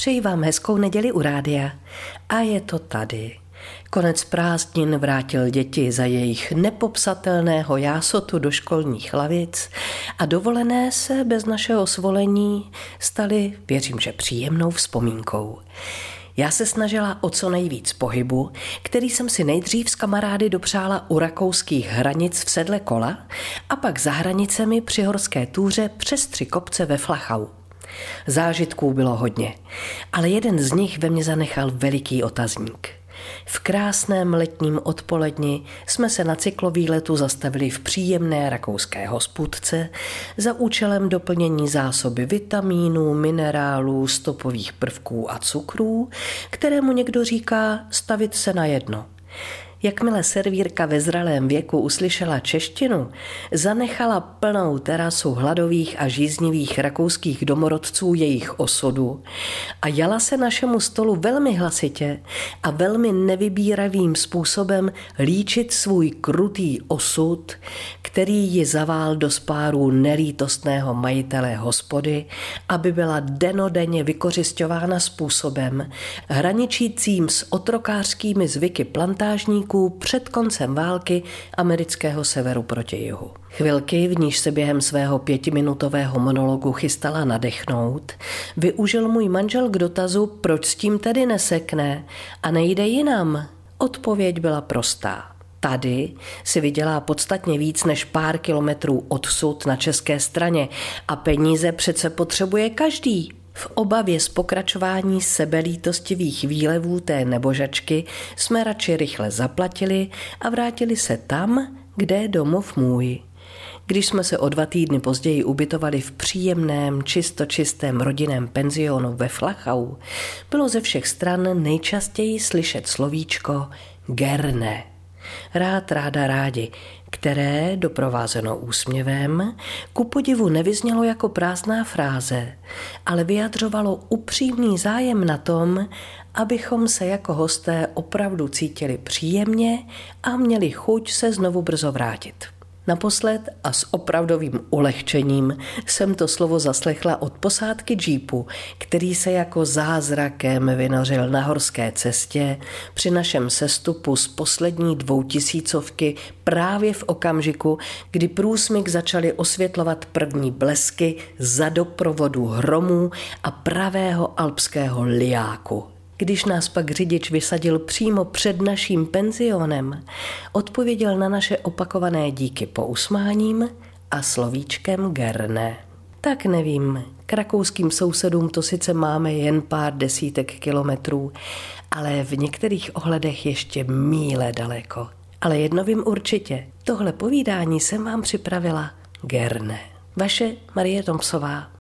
Přeji vám hezkou neděli u rádia. A je to tady. Konec prázdnin vrátil děti za jejich nepopsatelného jásotu do školních lavic a dovolené se bez našeho svolení staly, věřím, že příjemnou vzpomínkou. Já se snažila o co nejvíc pohybu, který jsem si nejdřív s kamarády dopřála u rakouských hranic v sedle kola a pak za hranicemi při horské túře přes tři kopce ve Flachau. Zážitků bylo hodně, ale jeden z nich ve mně zanechal veliký otazník. V krásném letním odpoledni jsme se na cyklovýletu zastavili v příjemné rakouské hospůdce za účelem doplnění zásoby vitamínů, minerálů, stopových prvků a cukrů, kterému někdo říká stavit se na jedno – Jakmile servírka ve zralém věku uslyšela češtinu, zanechala plnou terasu hladových a žíznivých rakouských domorodců jejich osudu a jala se našemu stolu velmi hlasitě a velmi nevybíravým způsobem líčit svůj krutý osud, který ji zavál do spáru nelítostného majitele hospody, aby byla denodenně vykořišťována způsobem, hraničícím s otrokářskými zvyky plantážníků bojovníků před koncem války amerického severu proti jihu. Chvilky, v níž se během svého pětiminutového monologu chystala nadechnout, využil můj manžel k dotazu, proč s tím tedy nesekne a nejde jinam. Odpověď byla prostá. Tady si vydělá podstatně víc než pár kilometrů odsud na české straně a peníze přece potřebuje každý. V obavě z pokračování sebelítostivých výlevů té nebožačky jsme radši rychle zaplatili a vrátili se tam, kde je domov můj. Když jsme se o dva týdny později ubytovali v příjemném, čistočistém rodinném penzionu ve Flachau, bylo ze všech stran nejčastěji slyšet slovíčko gerne. Rád, ráda, rádi, které, doprovázeno úsměvem, ku podivu nevyznělo jako prázdná fráze, ale vyjadřovalo upřímný zájem na tom, abychom se jako hosté opravdu cítili příjemně a měli chuť se znovu brzo vrátit. Naposled a s opravdovým ulehčením jsem to slovo zaslechla od posádky džípu, který se jako zázrakem vynořil na horské cestě při našem sestupu z poslední dvoutisícovky právě v okamžiku, kdy průsmyk začaly osvětlovat první blesky za doprovodu hromů a pravého alpského liáku. Když nás pak řidič vysadil přímo před naším penzionem, odpověděl na naše opakované díky pousmáním a slovíčkem gerne. Tak nevím, k rakouským sousedům to sice máme jen pár desítek kilometrů, ale v některých ohledech ještě míle daleko. Ale jedno vím určitě, tohle povídání jsem vám připravila gerne. Vaše Marie Tomsová.